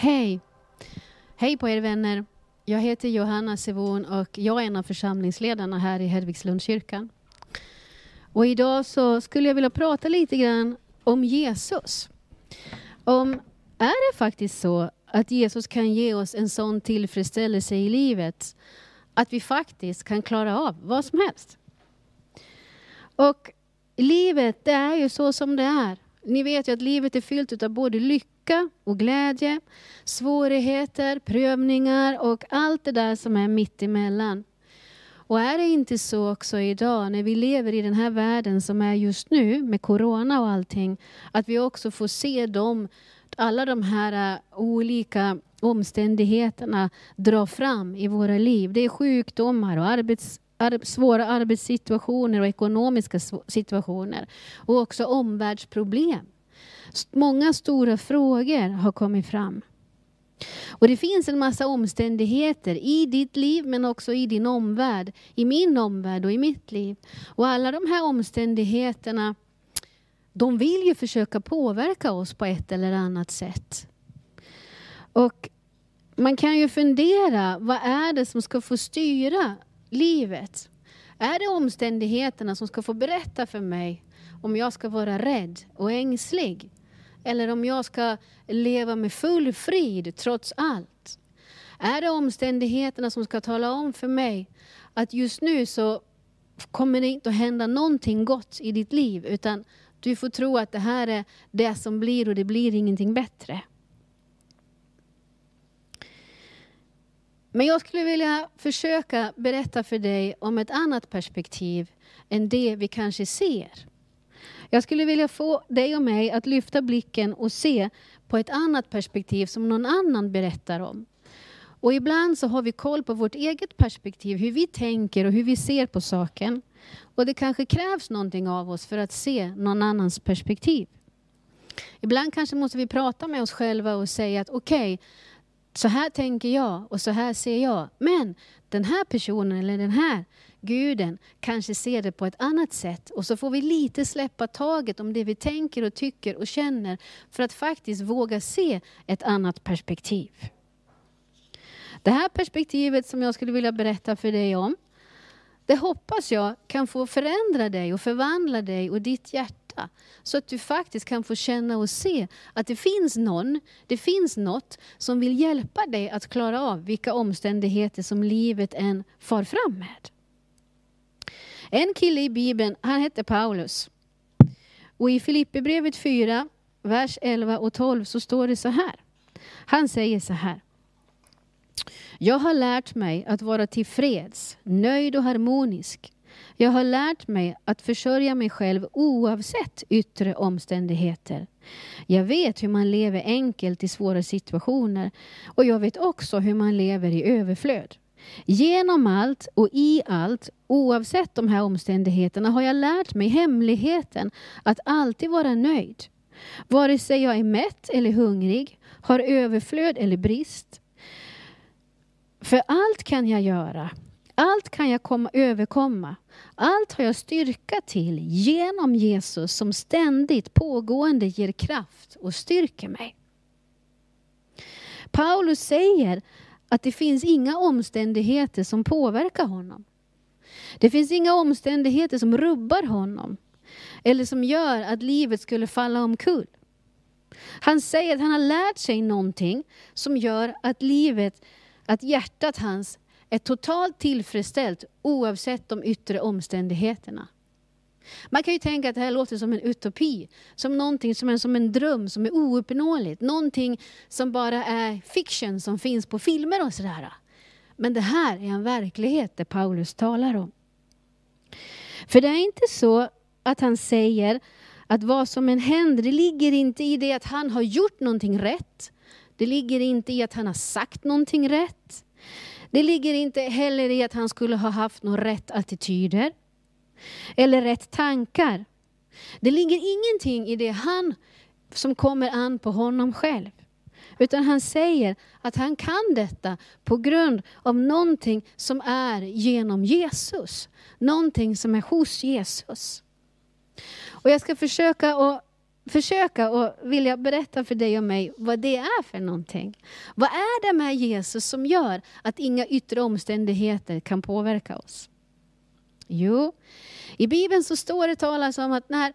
Hej! Hej på er vänner. Jag heter Johanna Sevon och jag är en av församlingsledarna här i Hedvigslundskyrkan. Och idag så skulle jag vilja prata lite grann om Jesus. Om, är det faktiskt så att Jesus kan ge oss en sån tillfredsställelse i livet att vi faktiskt kan klara av vad som helst? Och livet, det är ju så som det är. Ni vet ju att livet är fyllt av både lycka och glädje, svårigheter, prövningar och allt det där som är mitt emellan. Och är det inte så också idag när vi lever i den här världen som är just nu med corona och allting, att vi också får se dem, alla de här äh, olika omständigheterna dra fram i våra liv. Det är sjukdomar och arbets svåra arbetssituationer och ekonomiska situationer. Och också omvärldsproblem. Många stora frågor har kommit fram. Och det finns en massa omständigheter i ditt liv men också i din omvärld, i min omvärld och i mitt liv. Och alla de här omständigheterna, de vill ju försöka påverka oss på ett eller annat sätt. Och man kan ju fundera, vad är det som ska få styra livet? Är det omständigheterna som ska få berätta för mig om jag ska vara rädd och ängslig? Eller om jag ska leva med full frid trots allt? Är det omständigheterna som ska tala om för mig att just nu så kommer det inte att hända någonting gott i ditt liv utan du får tro att det här är det som blir och det blir ingenting bättre. Men jag skulle vilja försöka berätta för dig om ett annat perspektiv än det vi kanske ser. Jag skulle vilja få dig och mig att lyfta blicken och se på ett annat perspektiv som någon annan berättar om. Och ibland så har vi koll på vårt eget perspektiv, hur vi tänker och hur vi ser på saken. Och det kanske krävs någonting av oss för att se någon annans perspektiv. Ibland kanske måste vi prata med oss själva och säga att okej, okay, så här tänker jag och så här ser jag. Men den här personen eller den här guden kanske ser det på ett annat sätt. Och så får vi lite släppa taget om det vi tänker och tycker och känner för att faktiskt våga se ett annat perspektiv. Det här perspektivet som jag skulle vilja berätta för dig om, det hoppas jag kan få förändra dig och förvandla dig och ditt hjärta hjärta. Så att du faktiskt kan få känna och se att det finns någon, det finns något som vill hjälpa dig att klara av vilka omständigheter som livet än far fram med. En kille i Bibeln, han hette Paulus. Och i Filipperbrevet 4, vers 11 och 12 så står det så här. Han säger så här. Jag har lärt mig att vara tillfreds, nöjd och harmonisk jag har lärt mig att försörja mig själv oavsett yttre omständigheter. Jag vet hur man lever enkelt i svåra situationer och jag vet också hur man lever i överflöd. Genom allt och i allt, oavsett de här omständigheterna, har jag lärt mig hemligheten att alltid vara nöjd. Vare sig jag är mätt eller hungrig, har överflöd eller brist. För allt kan jag göra allt kan jag komma, överkomma. Allt har jag styrka till genom Jesus som ständigt pågående ger kraft och styrker mig. Paulus säger att det finns inga omständigheter som påverkar honom. Det finns inga omständigheter som rubbar honom eller som gör att livet skulle falla omkull. Han säger att han har lärt sig någonting som gör att livet, att hjärtat hans är totalt tillfredsställt oavsett de yttre omständigheterna. Man kan ju tänka att det här låter som en utopi, som någonting som är som en dröm som är ouppnåeligt, någonting som bara är fiction som finns på filmer och sådär. Men det här är en verklighet det Paulus talar om. För det är inte så att han säger att vad som än händer, det ligger inte i det att han har gjort någonting rätt. Det ligger inte i att han har sagt någonting rätt. Det ligger inte heller i att han skulle ha haft några rätt attityder eller rätt tankar. Det ligger ingenting i det han som kommer an på honom själv. Utan han säger att han kan detta på grund av någonting som är genom Jesus. Någonting som är hos Jesus. Och jag ska försöka att försöka och vilja berätta för dig och mig vad det är för någonting. Vad är det med Jesus som gör att inga yttre omständigheter kan påverka oss? Jo, i Bibeln så står det talas om att när,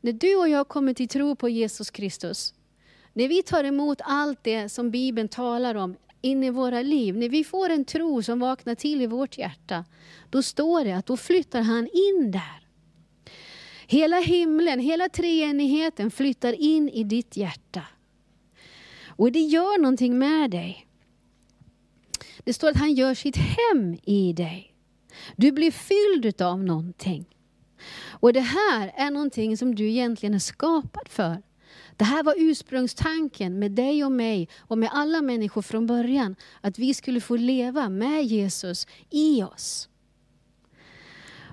när du och jag kommer till tro på Jesus Kristus, när vi tar emot allt det som Bibeln talar om in i våra liv, när vi får en tro som vaknar till i vårt hjärta, då står det att då flyttar han in där. Hela himlen, hela treenigheten flyttar in i ditt hjärta. Och det gör någonting med dig. Det står att han gör sitt hem i dig. Du blir fylld av någonting. Och det här är någonting som du egentligen är skapad för. Det här var ursprungstanken med dig och mig och med alla människor från början. Att vi skulle få leva med Jesus i oss.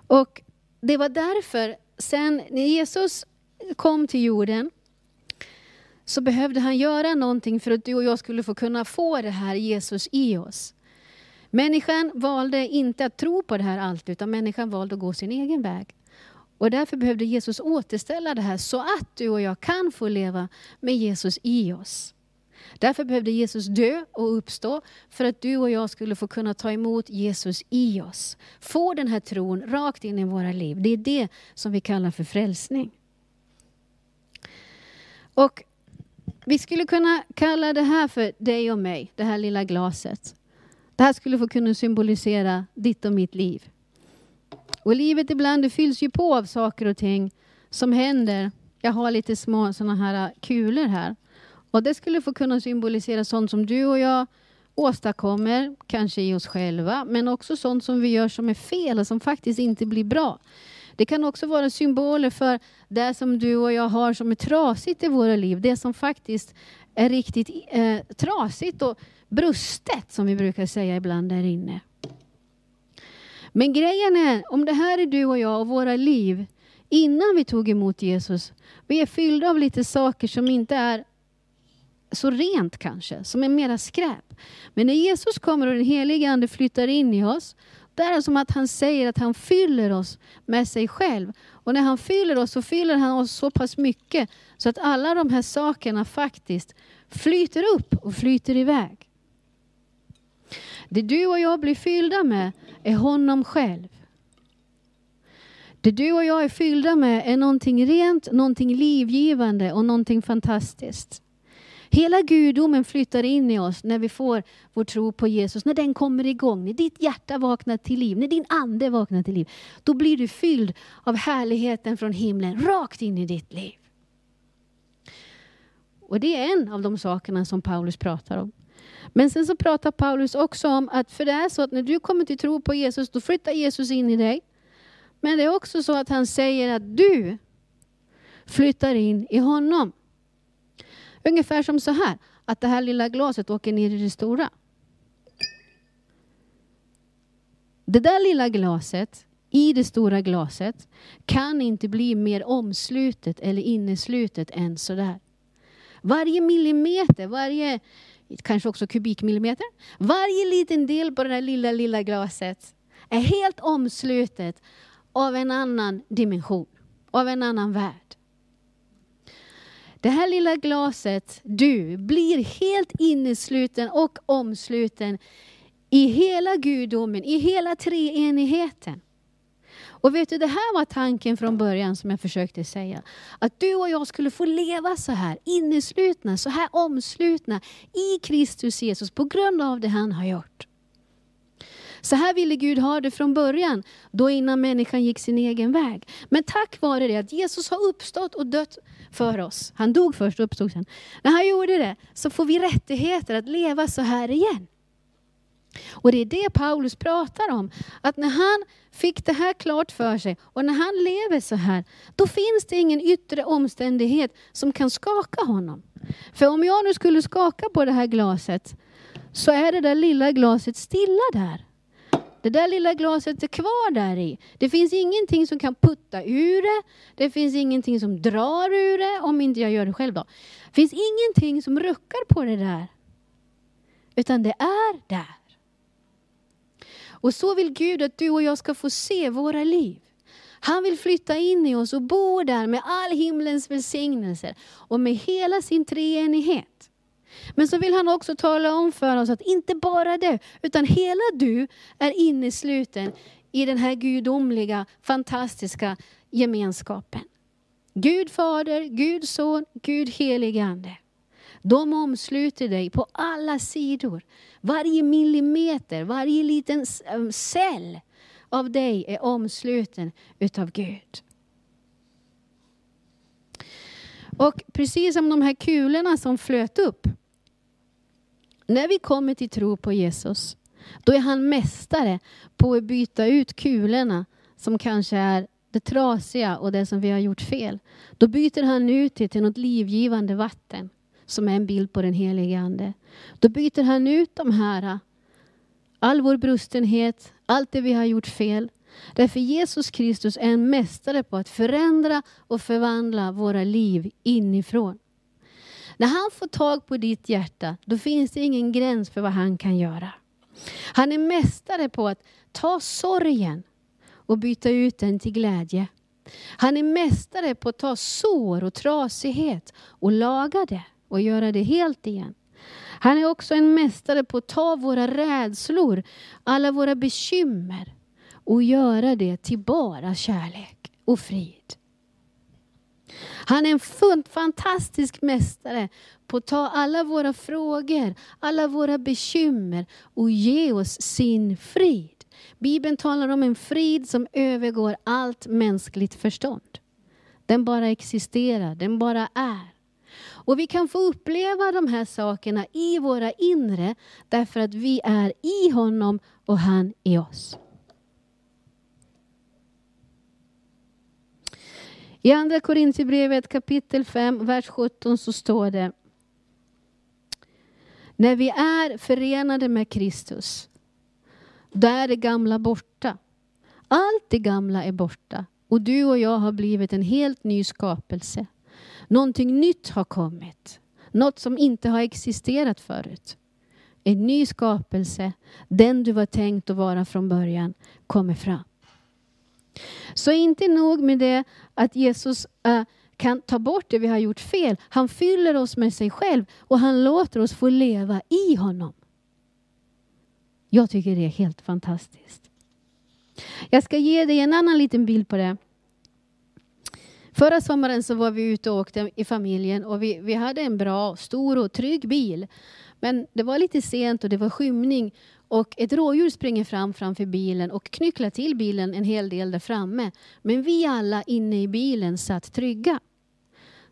Och det var därför sen när Jesus kom till jorden så behövde han göra någonting för att du och jag skulle få kunna få det här Jesus i oss. Människan valde inte att tro på det här allt, utan människan valde att gå sin egen väg. Och därför behövde Jesus återställa det här så att du och jag kan få leva med Jesus i oss. Därför behövde Jesus dö och uppstå för att du och jag skulle få kunna ta emot Jesus i oss. Få den här tron rakt in i våra liv. Det är det som vi kallar för frälsning. Och vi skulle kunna kalla det här för dig och mig, det här lilla glaset. Det här skulle få kunna symbolisera ditt och mitt liv. Och livet ibland det fylls ju på av saker och ting som händer. Jag har lite små sådana här äh, kulor här. Och det skulle få kunna symbolisera sånt som du och jag åstadkommer, kanske i oss själva, men också sånt som vi gör som är fel och som faktiskt inte blir bra. Det kan också vara symboler för det som du och jag har som är trasigt i våra liv. Det som faktiskt är riktigt eh, trasigt och brustet, som vi brukar säga ibland där inne. Men grejen är, om det här är du och jag och våra liv innan vi tog emot Jesus, vi är fyllda av lite saker som inte är så rent kanske, som är mera skräp. Men när Jesus kommer och den helige Ande flyttar in i oss, det är som att han säger att han fyller oss med sig själv. Och när han fyller oss så fyller han oss så pass mycket så att alla de här sakerna faktiskt flyter upp och flyter iväg. Det du och jag blir fyllda med är honom själv. Det du och jag är fyllda med är någonting rent, någonting livgivande och någonting fantastiskt. Hela gudomen flyttar in i oss när vi får vår tro på Jesus. När den kommer igång, när ditt hjärta vaknar till liv, när din ande vaknar till liv. Då blir du fylld av härligheten från himlen rakt in i ditt liv. Och det är en av de sakerna som Paulus pratar om. Men sen så pratar Paulus också om att för det är så att när du kommer till tro på Jesus, då flyttar Jesus in i dig. Men det är också så att han säger att du flyttar in i honom. Ungefär som så här, att det här lilla glaset åker ner i det stora. Det där lilla glaset i det stora glaset kan inte bli mer omslutet eller inneslutet än sådär. Varje millimeter, varje kanske också kubikmillimeter, varje liten del på det där lilla, lilla glaset är helt omslutet av en annan dimension, av en annan värld. Det här lilla glaset, du, blir helt innesluten och omsluten i hela gudomen, i hela treenigheten. Och vet du, det här var tanken från början som jag försökte säga. Att du och jag skulle få leva så här, inneslutna, så här omslutna i Kristus Jesus på grund av det han har gjort. Så här ville Gud ha det från början, då innan människan gick sin egen väg. Men tack vare det att Jesus har uppstått och dött för oss. Han dog först och uppstod sen. När han gjorde det så får vi rättigheter att leva så här igen. Och det är det Paulus pratar om. Att när han fick det här klart för sig och när han lever så här, då finns det ingen yttre omständighet som kan skaka honom. För om jag nu skulle skaka på det här glaset så är det där lilla glaset stilla där. Det där lilla glaset är kvar där i. Det finns ingenting som kan putta ur det. Det finns ingenting som drar ur det, om inte jag gör det själv då. Det finns ingenting som ruckar på det där. Utan det är där. Och så vill Gud att du och jag ska få se våra liv. Han vill flytta in i oss och bo där med all himlens välsignelser och med hela sin treenighet. Men så vill han också tala om för oss att inte bara det, utan hela du är innesluten i den här gudomliga, fantastiska gemenskapen. Gud Fader, Gud Son, Gud Helige Ande. De omsluter dig på alla sidor. Varje millimeter, varje liten eh, cell av dig är omsluten utav Gud. Och precis som de här kulorna som flöt upp. När vi kommer till tro på Jesus, då är han mästare på att byta ut kulorna som kanske är det trasiga och det som vi har gjort fel. Då byter han ut det till något livgivande vatten som är en bild på den helige Ande. Då byter han ut de här, all vår brustenhet, allt det vi har gjort fel. Därför Jesus Kristus är en mästare på att förändra och förvandla våra liv inifrån. När han får tag på ditt hjärta, då finns det ingen gräns för vad han kan göra. Han är mästare på att ta sorgen och byta ut den till glädje. Han är mästare på att ta sår och trasighet och laga det och göra det helt igen. Han är också en mästare på att ta våra rädslor, alla våra bekymmer och göra det till bara kärlek och frid. Han är en fantastisk mästare på att ta alla våra frågor, alla våra bekymmer och ge oss sin frid. Bibeln talar om en frid som övergår allt mänskligt förstånd. Den bara existerar, den bara är. Och vi kan få uppleva de här sakerna i våra inre därför att vi är i honom och han i oss. I Andra Korintierbrevet kapitel 5, vers 17 så står det När vi är förenade med Kristus, då är det gamla borta. Allt det gamla är borta och du och jag har blivit en helt ny skapelse. Någonting nytt har kommit. Något som inte har existerat förut. En ny skapelse, den du var tänkt att vara från början, kommer fram. Så inte nog med det att Jesus äh, kan ta bort det vi har gjort fel. Han fyller oss med sig själv och han låter oss få leva i honom. Jag tycker det är helt fantastiskt. Jag ska ge dig en annan liten bild på det. Förra sommaren så var vi ute och åkte i familjen och vi, vi hade en bra, stor och trygg bil. Men det var lite sent och det var skymning och ett rådjur springer fram framför bilen och knycklar till bilen en hel del där framme. Men vi alla inne i bilen satt trygga.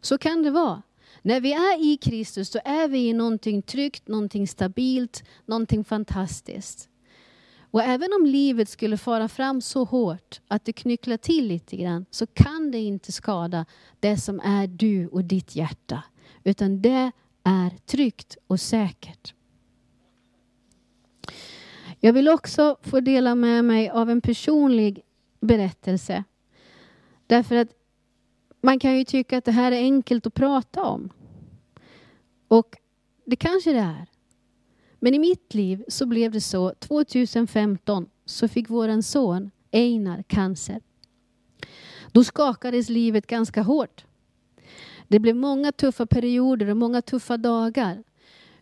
Så kan det vara. När vi är i Kristus så är vi i någonting tryggt, någonting stabilt, någonting fantastiskt. Och även om livet skulle fara fram så hårt att det knycklar till lite grann så kan det inte skada det som är du och ditt hjärta. Utan det är tryggt och säkert. Jag vill också få dela med mig av en personlig berättelse. Därför att man kan ju tycka att det här är enkelt att prata om. Och det kanske det är. Men i mitt liv så blev det så, 2015 så fick våran son Einar cancer. Då skakades livet ganska hårt. Det blev många tuffa perioder och många tuffa dagar.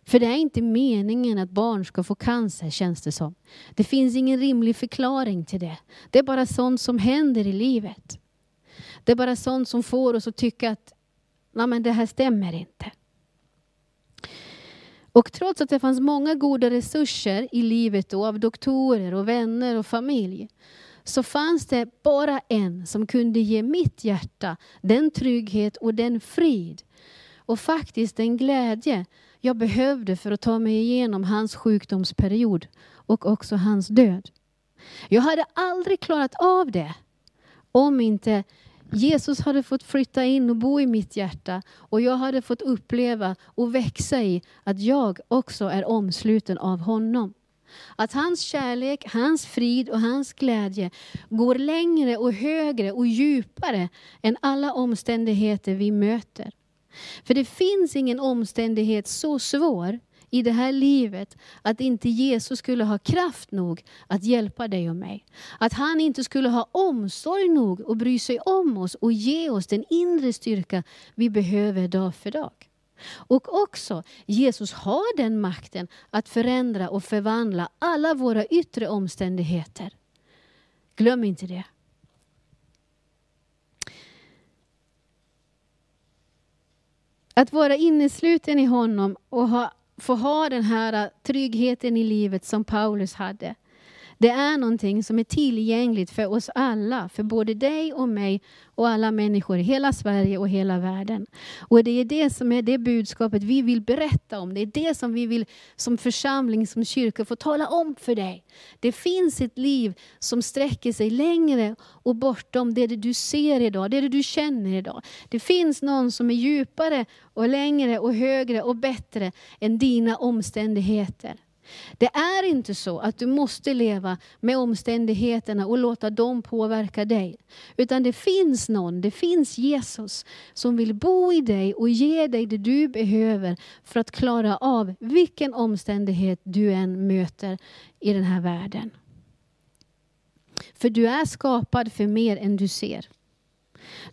För det är inte meningen att barn ska få cancer känns det som. Det finns ingen rimlig förklaring till det. Det är bara sånt som händer i livet. Det är bara sånt som får oss att tycka att Nej, men det här stämmer inte. Och trots att det fanns många goda resurser i livet då, av doktorer och vänner och familj så fanns det bara en som kunde ge mitt hjärta den trygghet och den frid och faktiskt den glädje jag behövde för att ta mig igenom hans sjukdomsperiod och också hans död. Jag hade aldrig klarat av det om inte Jesus hade fått flytta in och bo i mitt hjärta och jag hade fått uppleva och växa i att jag också är omsluten av honom. Att hans kärlek, hans frid och hans glädje går längre och högre och djupare än alla omständigheter vi möter. För det finns ingen omständighet så svår i det här livet att inte Jesus skulle ha kraft nog att hjälpa dig och mig. Att han inte skulle ha omsorg nog och bry sig om oss och ge oss den inre styrka vi behöver dag för dag. Och också, Jesus har den makten att förändra och förvandla alla våra yttre omständigheter. Glöm inte det. Att vara innesluten i honom och ha, få ha den här äh, tryggheten i livet som Paulus hade. Det är någonting som är tillgängligt för oss alla, för både dig och mig och alla människor i hela Sverige och hela världen. Och det är det som är det budskapet vi vill berätta om. Det är det som vi vill som församling, som kyrka få tala om för dig. Det finns ett liv som sträcker sig längre och bortom det du ser idag, det du känner idag. Det finns någon som är djupare och längre och högre och bättre än dina omständigheter. Det är inte så att du måste leva med omständigheterna och låta dem påverka dig. Utan det finns någon, det finns Jesus som vill bo i dig och ge dig det du behöver för att klara av vilken omständighet du än möter i den här världen. För du är skapad för mer än du ser.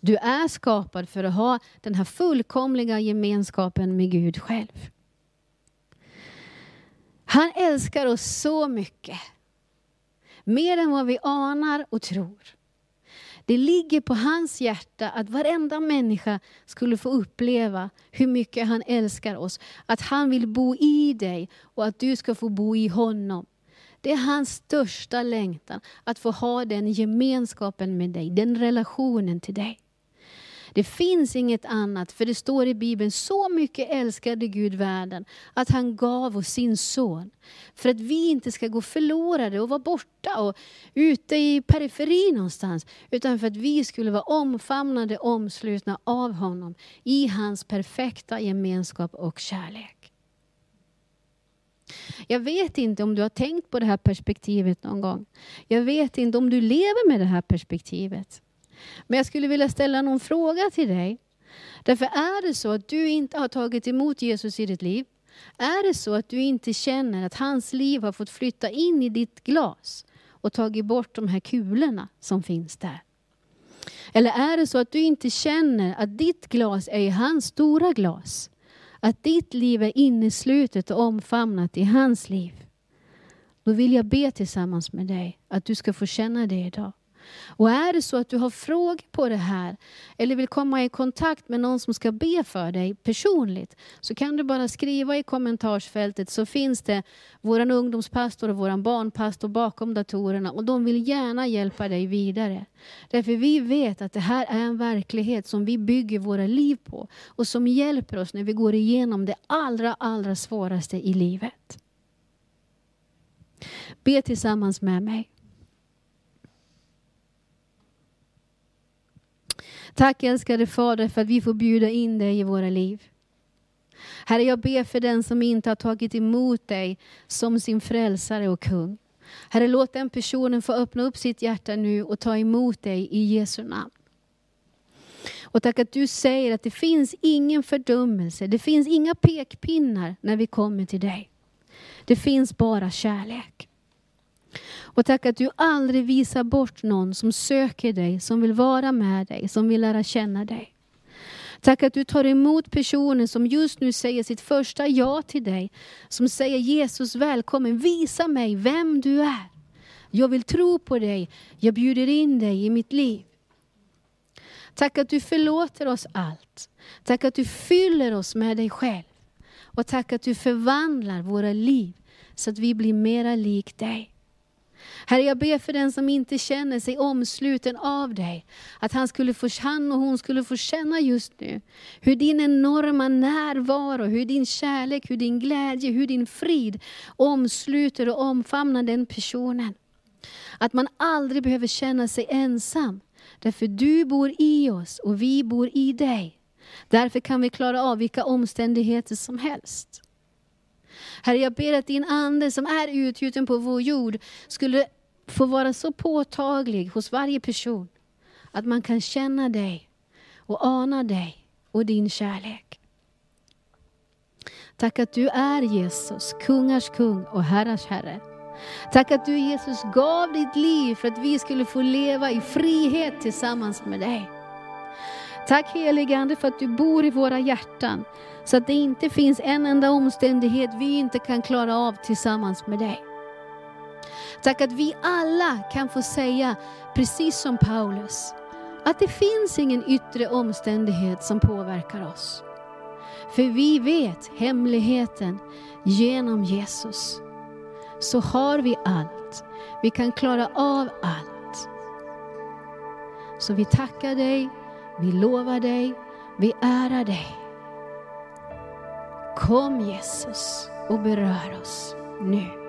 Du är skapad för att ha den här fullkomliga gemenskapen med Gud själv. Han älskar oss så mycket. Mer än vad vi anar och tror. Det ligger på hans hjärta att varenda människa skulle få uppleva hur mycket han älskar oss. Att han vill bo i dig och att du ska få bo i honom. Det är hans största längtan, att få ha den gemenskapen med dig, den relationen till dig. Det finns inget annat, för det står i Bibeln, så mycket älskade Gud världen att han gav oss sin son. För att vi inte ska gå förlorade och vara borta och ute i periferin någonstans. Utan för att vi skulle vara omfamnade, omslutna av honom i hans perfekta gemenskap och kärlek. Jag vet inte om du har tänkt på det här perspektivet någon gång. Jag vet inte om du lever med det här perspektivet. Men jag skulle vilja ställa någon fråga till dig. Därför är det så att du inte har tagit emot Jesus i ditt liv, är det så att du inte känner att hans liv har fått flytta in i ditt glas och tagit bort de här kulorna som finns där? Eller är det så att du inte känner att ditt glas är i hans stora glas? Att ditt liv är inneslutet och omfamnat i hans liv? Då vill jag be tillsammans med dig att du ska få känna det idag. Och är det så att du har frågor på det här eller vill komma i kontakt med någon som ska be för dig personligt så kan du bara skriva i kommentarsfältet så finns det vår ungdomspastor och vår barnpastor bakom datorerna och de vill gärna hjälpa dig vidare. Därför vi vet att det här är en verklighet som vi bygger våra liv på och som hjälper oss när vi går igenom det allra, allra svåraste i livet. Be tillsammans med mig. Tack älskade Fader för att vi får bjuda in dig i våra liv. Herre, jag ber för den som inte har tagit emot dig som sin frälsare och kung. Herre, låt den personen få öppna upp sitt hjärta nu och ta emot dig i Jesu namn. Och tack att du säger att det finns ingen fördömelse, det finns inga pekpinnar när vi kommer till dig. Det finns bara kärlek. Och tack att du aldrig visar bort någon som söker dig, som vill vara med dig, som vill lära känna dig. Tack att du tar emot personer som just nu säger sitt första ja till dig. Som säger Jesus välkommen, visa mig vem du är. Jag vill tro på dig, jag bjuder in dig i mitt liv. Tack att du förlåter oss allt. Tack att du fyller oss med dig själv. Och tack att du förvandlar våra liv så att vi blir mera lik dig. Herre, jag ber för den som inte känner sig omsluten av dig. Att han, skulle få, han och hon skulle få känna just nu hur din enorma närvaro, hur din kärlek, hur din glädje, hur din frid omsluter och omfamnar den personen. Att man aldrig behöver känna sig ensam. Därför du bor i oss och vi bor i dig. Därför kan vi klara av vilka omständigheter som helst. Herre, jag ber att din ande som är utgjuten på vår jord skulle få vara så påtaglig hos varje person att man kan känna dig och ana dig och din kärlek. Tack att du är Jesus, kungars kung och herrars herre. Tack att du Jesus gav ditt liv för att vi skulle få leva i frihet tillsammans med dig. Tack helige Ande för att du bor i våra hjärtan så att det inte finns en enda omständighet vi inte kan klara av tillsammans med dig. Tack att vi alla kan få säga, precis som Paulus, att det finns ingen yttre omständighet som påverkar oss. För vi vet hemligheten genom Jesus. Så har vi allt. Vi kan klara av allt. Så vi tackar dig, vi lovar dig, vi ärar dig. Kom Jesus och berör oss nu.